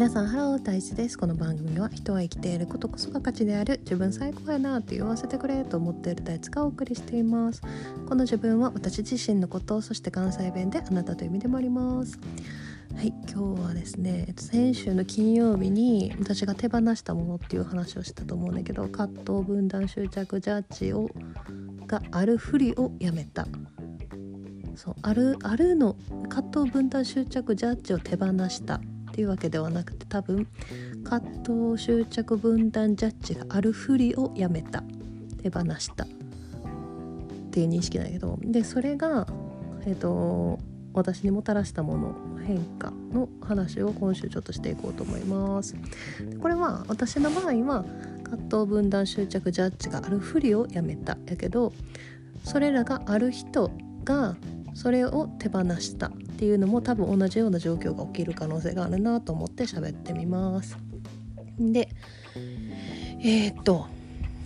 皆さんハロー大地です。この番組は人は生きていることこそが価値である自分最高やなと言わせてくれと思っている大地がお送りしています。この自分は私自身のことそして関西弁であなたという意味でもあります。はい今日はですね先週の金曜日に私が手放したものっていう話をしたと思うんだけど葛藤分断執着ジャッジをがあるふりをやめた。そうあるあるの葛藤分断執着ジャッジを手放した。っていうわけではなくて多分葛藤執着分断ジャッジがあるふりをやめた手放した。っていう認識なんだけどでそれがえっ、ー、と私にもたらしたもの変化の話を今週ちょっとしていこうと思います。これは私の場合は葛藤分断執着ジャッジがあるふりをやめた。やけどそれらがある人がそれを手放した。っていうのも多分同じような状況が起きる可能性があるなと思って喋ってみます。でえー、っと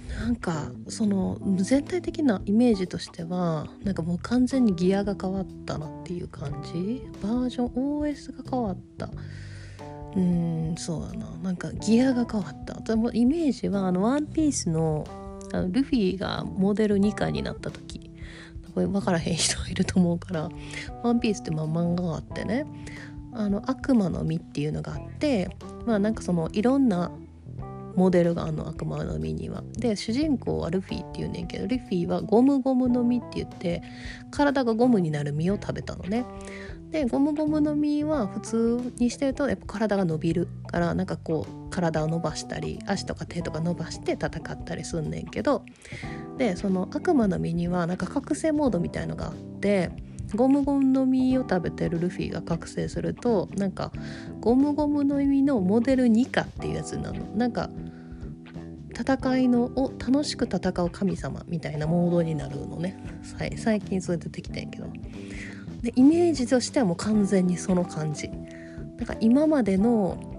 なんかその全体的なイメージとしてはなんかもう完全にギアが変わったなっていう感じ？バージョン OS が変わった。うんそうだな。なんかギアが変わった。でもイメージはあのワンピースのあのルフィがモデル2課になった時これ分からへん人いると思うから「ワンピースってまあ漫画があってねあの悪魔の実っていうのがあってまあなんかそのいろんなモデルがあの悪魔の実には。で主人公はルフィっていうねんけどルフィはゴムゴムの実って言って体がゴムになる実を食べたのね。でゴムゴムの実は普通にしてるとやっぱ体が伸びるからなんかこう体を伸ばしたり足とか手とか伸ばして戦ったりすんねんけどでその悪魔の実にはなんか覚醒モードみたいのがあってゴムゴムの実を食べてるルフィが覚醒するとなんかゴムゴムの実のモデル2かっていうやつなの。なんか戦いのを楽しく戦う神様みたいなモードになるのね。最近それ出てできてんけど。でイメージとしてはもう完全にその感じ。なんか今までの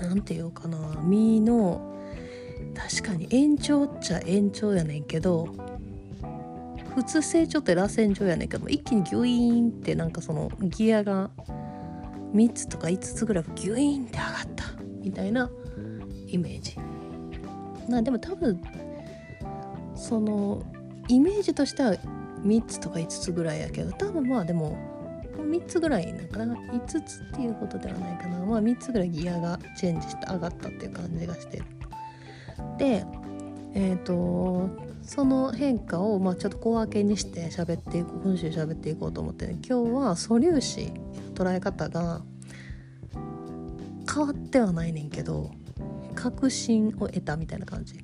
何て言うかな身の確かに延長っちゃ延長やねんけど普通成長って螺旋状やねんけど一気にギュイーンってなんかそのギアが3つとか5つぐらいギュイーンって上がったみたいなイメージ。なでも多分そのイメージとしては3つとか5つぐらいやけど多分まあでも3つぐらいなんかな。5つっていうことではないかな。まあ3つぐらいギアがチェンジして上がったっていう感じがしてる。でえっ、ー、とその変化をまあちょっと小分けにして喋っていく今週喋っていこうと思ってね。今日は素粒子の捉え方が変わってはないねんけど確信を得たみたいな感じ。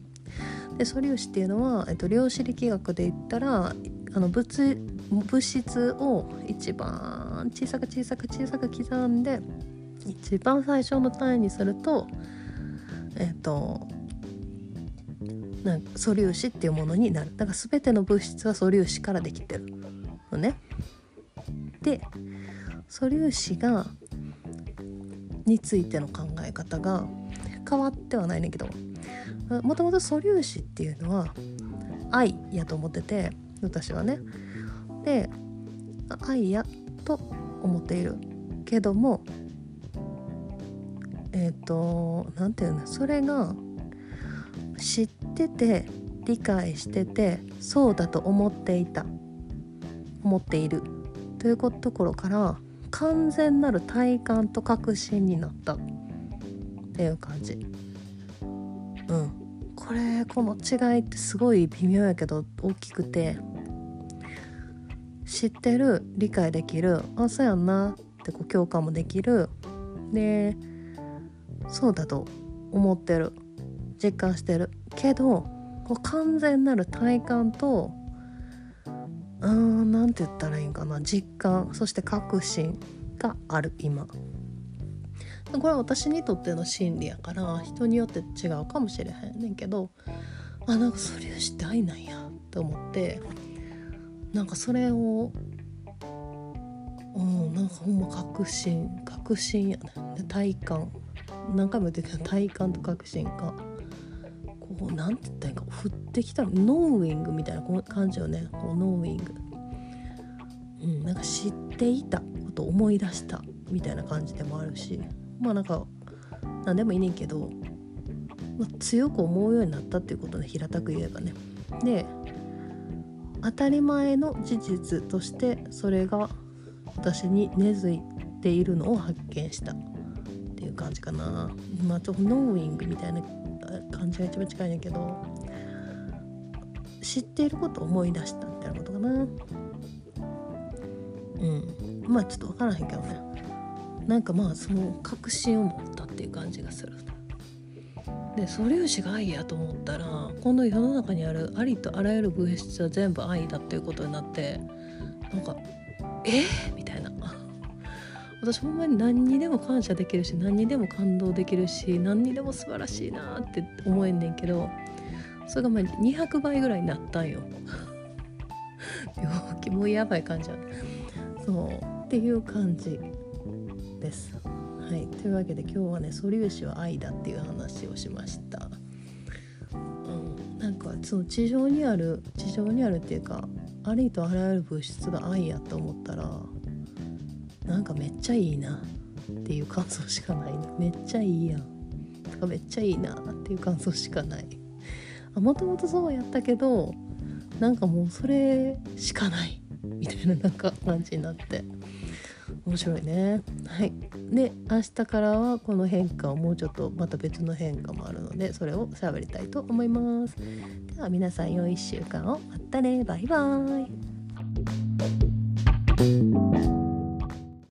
で素粒子っていうのは、えっと、量子力学で言ったらあの物物質を一番小さく小さく小さく刻んで一番最初の単位にするとえっ、となんか素粒子っていうものになるだから全ての物質は素粒子からできてるのね。で素粒子がについての考え方が変わってはないねんけどもともと素粒子っていうのは愛やと思ってて私はね。で愛やと思っている。けどもえっ、ー、と何て言うのそれが知ってて理解しててそうだと思っていた。思っている。というところから完全なる体感と確信になった。っていう感じ。うん。これこの違いってすごい微妙やけど大きくて知ってる？理解できる？あそうやんな。ってこう共感もできる。でそうだと思ってる。実感してる。けどこう完全なる体感とうーん何て言ったらいいんかな。実感。そして確信がある今。これは私にとっての真理やから人によって違うかもしれへんねんけどあなんかそれをして愛なんやと思ってなんかそれをうんなんかほんま確信確信やね体感。何回も言ってた体感と確信がこうなんて言ったらいいか。降ってきたらノーウィングみたいな感じよね。こうノーウィングうんなんか知っていたこと思い出したみたいな感じでもあるし。まあなんか何でもいいねんけど、まあ、強く思うようになったっていうことで平たく言えばね。で当たり前の事実としてそれが私に根付いているのを発見したっていう感じかな。まあちょっとノーイングみたいな感じが一番近いんだけど知っていることを思い出したみたいなことかな。うん。まあちょっと分からへんけどね。なんかまあその確信を持ったっていう感じがする。で素粒子が愛やと思ったらこの世の中にあるありとあらゆる物質は全部愛だっていうことになってなんかえ？ー、みたいな。私ほんまに何にでも感謝できるし何にでも感動できるし何にでも素晴らしいなって思えんねんけどそれがまあ200倍ぐらいになったんよ。病気もうやばい感じや。そう。っていう感じです。はい。というわけで今日はね素粒子は愛だっていう話をしました。うん。なんかその地上にある地上にあるっていうかありとあらゆる物質が愛やと思ったらなんかめっちゃいいなっていう感想しかない。めっちゃいいやん。とかめっちゃいいなっていう感想しかない。もともとそうやったけどなんかもうそれしかない。みたいななんか感じになって。面白いね。はい。で明日からはこの変化をもうちょっとまた別の変化もあるのでそれを喋りたいと思います。では皆さん良い1週間を。またね。バイバーイ。